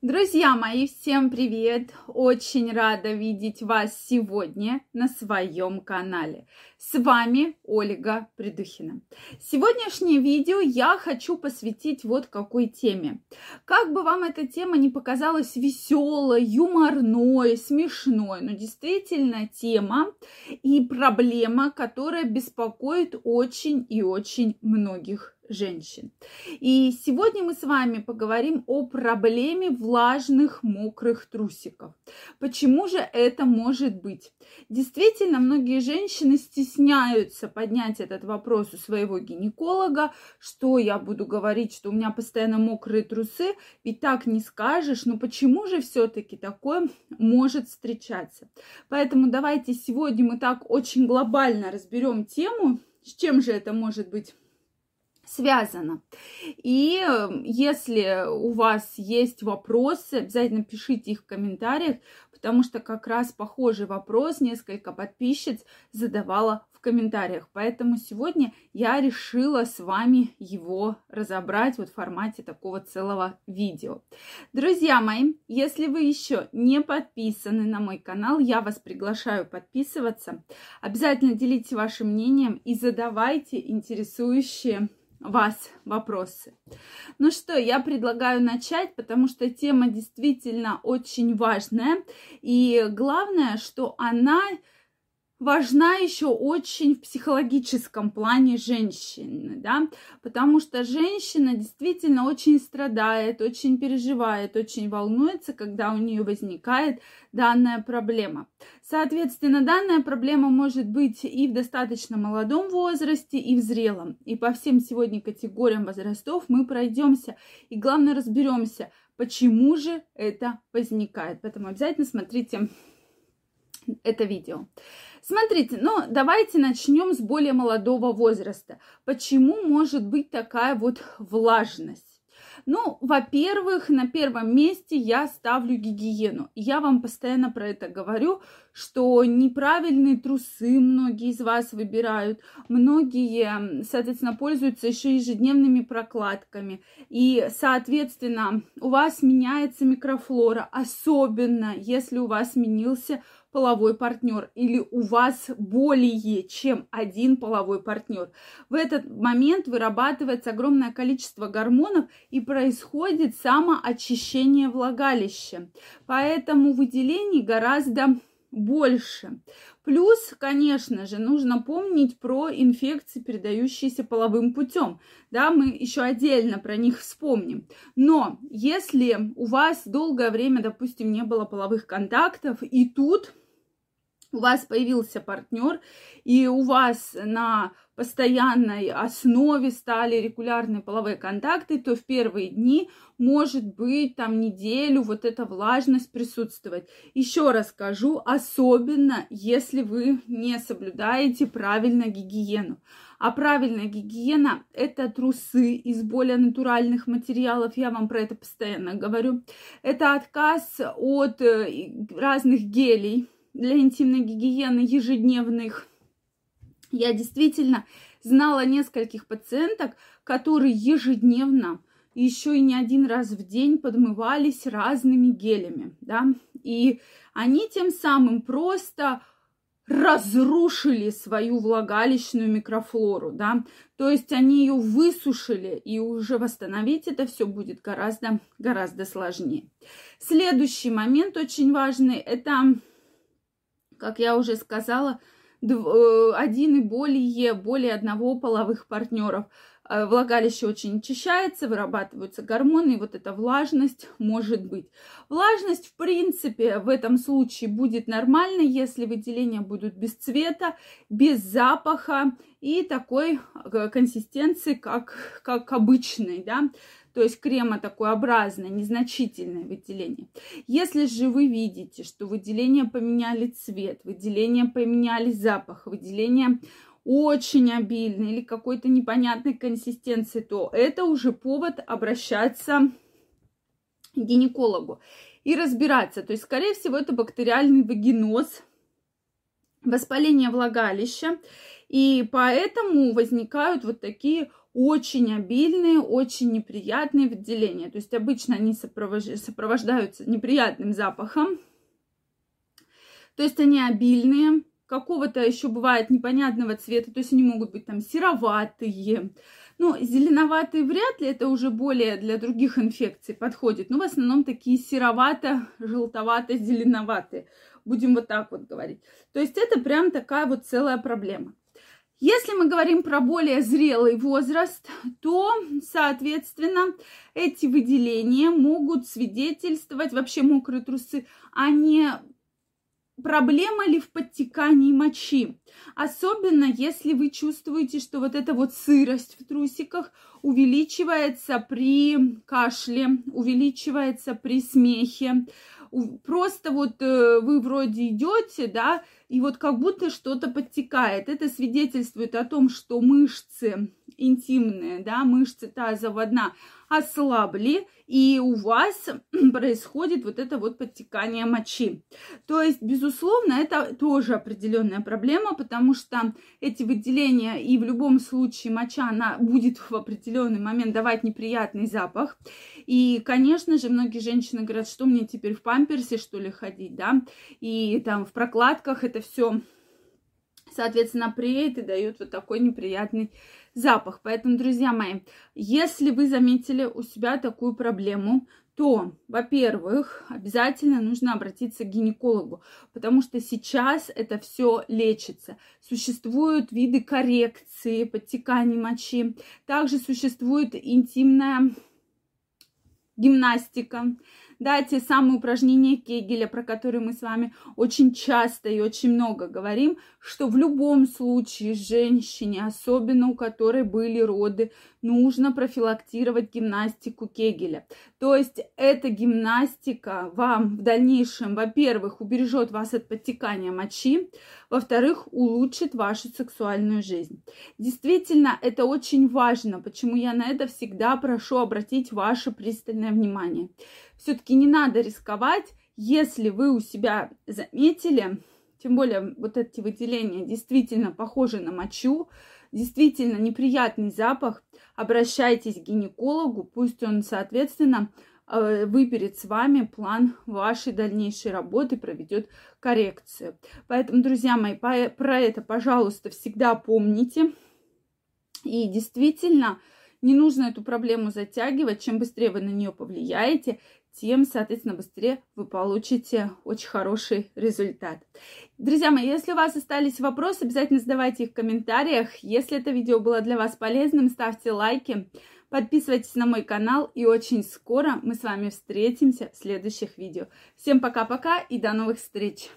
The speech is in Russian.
Друзья мои, всем привет! Очень рада видеть вас сегодня на своем канале. С вами Ольга Придухина. Сегодняшнее видео я хочу посвятить вот какой теме. Как бы вам эта тема не показалась веселой, юморной, смешной, но действительно тема и проблема, которая беспокоит очень и очень многих женщин. И сегодня мы с вами поговорим о проблеме влажных мокрых трусиков. Почему же это может быть? Действительно, многие женщины стесняются поднять этот вопрос у своего гинеколога, что я буду говорить, что у меня постоянно мокрые трусы, ведь так не скажешь, но почему же все-таки такое может встречаться? Поэтому давайте сегодня мы так очень глобально разберем тему, с чем же это может быть связано. И эм, если у вас есть вопросы, обязательно пишите их в комментариях, потому что как раз похожий вопрос несколько подписчиц задавала в комментариях. Поэтому сегодня я решила с вами его разобрать вот в формате такого целого видео. Друзья мои, если вы еще не подписаны на мой канал, я вас приглашаю подписываться. Обязательно делитесь вашим мнением и задавайте интересующие вас вопросы. Ну что, я предлагаю начать, потому что тема действительно очень важная. И главное, что она важна еще очень в психологическом плане женщины, да, потому что женщина действительно очень страдает, очень переживает, очень волнуется, когда у нее возникает данная проблема. Соответственно, данная проблема может быть и в достаточно молодом возрасте, и в зрелом. И по всем сегодня категориям возрастов мы пройдемся и, главное, разберемся, почему же это возникает. Поэтому обязательно смотрите это видео. Смотрите, ну давайте начнем с более молодого возраста. Почему может быть такая вот влажность? Ну, во-первых, на первом месте я ставлю гигиену. Я вам постоянно про это говорю, что неправильные трусы многие из вас выбирают, многие, соответственно, пользуются еще ежедневными прокладками. И, соответственно, у вас меняется микрофлора, особенно если у вас сменился половой партнер или у вас более чем один половой партнер. В этот момент вырабатывается огромное количество гормонов и происходит самоочищение влагалища. Поэтому выделений гораздо больше. Плюс, конечно же, нужно помнить про инфекции, передающиеся половым путем. Да, мы еще отдельно про них вспомним. Но если у вас долгое время, допустим, не было половых контактов, и тут у вас появился партнер, и у вас на постоянной основе стали регулярные половые контакты, то в первые дни может быть там неделю вот эта влажность присутствовать. Еще раз скажу, особенно если вы не соблюдаете правильно гигиену. А правильная гигиена – это трусы из более натуральных материалов, я вам про это постоянно говорю. Это отказ от э, разных гелей, для интимной гигиены ежедневных. Я действительно знала нескольких пациенток, которые ежедневно, еще и не один раз в день подмывались разными гелями, да, и они тем самым просто разрушили свою влагалищную микрофлору, да, то есть они ее высушили, и уже восстановить это все будет гораздо, гораздо сложнее. Следующий момент очень важный, это как я уже сказала, э, один и более, более одного половых партнеров. Э, влагалище очень очищается, вырабатываются гормоны, и вот эта влажность может быть. Влажность, в принципе, в этом случае будет нормальной, если выделения будут без цвета, без запаха и такой э, консистенции, как, как обычной, да то есть крема такообразное, незначительное выделение. Если же вы видите, что выделения поменяли цвет, выделения поменяли запах, выделения очень обильные или какой-то непонятной консистенции, то это уже повод обращаться к гинекологу и разбираться. То есть, скорее всего, это бактериальный вагиноз, воспаление влагалища, и поэтому возникают вот такие очень обильные, очень неприятные выделения. То есть обычно они сопровождаются неприятным запахом. То есть они обильные, какого-то еще бывает непонятного цвета, то есть они могут быть там сероватые, ну, зеленоватые вряд ли, это уже более для других инфекций подходит, но в основном такие серовато-желтовато-зеленоватые, будем вот так вот говорить. То есть это прям такая вот целая проблема. Если мы говорим про более зрелый возраст, то, соответственно, эти выделения могут свидетельствовать, вообще мокрые трусы, о не проблема ли в подтекании мочи? Особенно если вы чувствуете, что вот эта вот сырость в трусиках увеличивается при кашле, увеличивается при смехе. Просто вот э, вы вроде идете, да, и вот как будто что-то подтекает. Это свидетельствует о том, что мышцы интимные, да, мышцы тазового дна ослабли, и у вас происходит вот это вот подтекание мочи. То есть, безусловно, это тоже определенная проблема, потому что эти выделения и в любом случае моча, она будет в определенный момент давать неприятный запах. И, конечно же, многие женщины говорят, что мне теперь в памперсе, что ли, ходить, да, и там в прокладках это все соответственно, преет и дает вот такой неприятный запах. Поэтому, друзья мои, если вы заметили у себя такую проблему, то, во-первых, обязательно нужно обратиться к гинекологу, потому что сейчас это все лечится. Существуют виды коррекции подтекания мочи, также существует интимная гимнастика, да, те самые упражнения Кегеля, про которые мы с вами очень часто и очень много говорим, что в любом случае женщине, особенно у которой были роды, нужно профилактировать гимнастику Кегеля. То есть эта гимнастика вам в дальнейшем, во-первых, убережет вас от подтекания мочи, во-вторых, улучшит вашу сексуальную жизнь. Действительно, это очень важно, почему я на это всегда прошу обратить ваше пристальное внимание все-таки не надо рисковать, если вы у себя заметили, тем более вот эти выделения действительно похожи на мочу, действительно неприятный запах, обращайтесь к гинекологу, пусть он, соответственно, э, выберет с вами план вашей дальнейшей работы, проведет коррекцию. Поэтому, друзья мои, про это, пожалуйста, всегда помните. И действительно, не нужно эту проблему затягивать. Чем быстрее вы на нее повлияете, тем, соответственно, быстрее вы получите очень хороший результат. Друзья мои, если у вас остались вопросы, обязательно задавайте их в комментариях. Если это видео было для вас полезным, ставьте лайки, подписывайтесь на мой канал, и очень скоро мы с вами встретимся в следующих видео. Всем пока-пока и до новых встреч!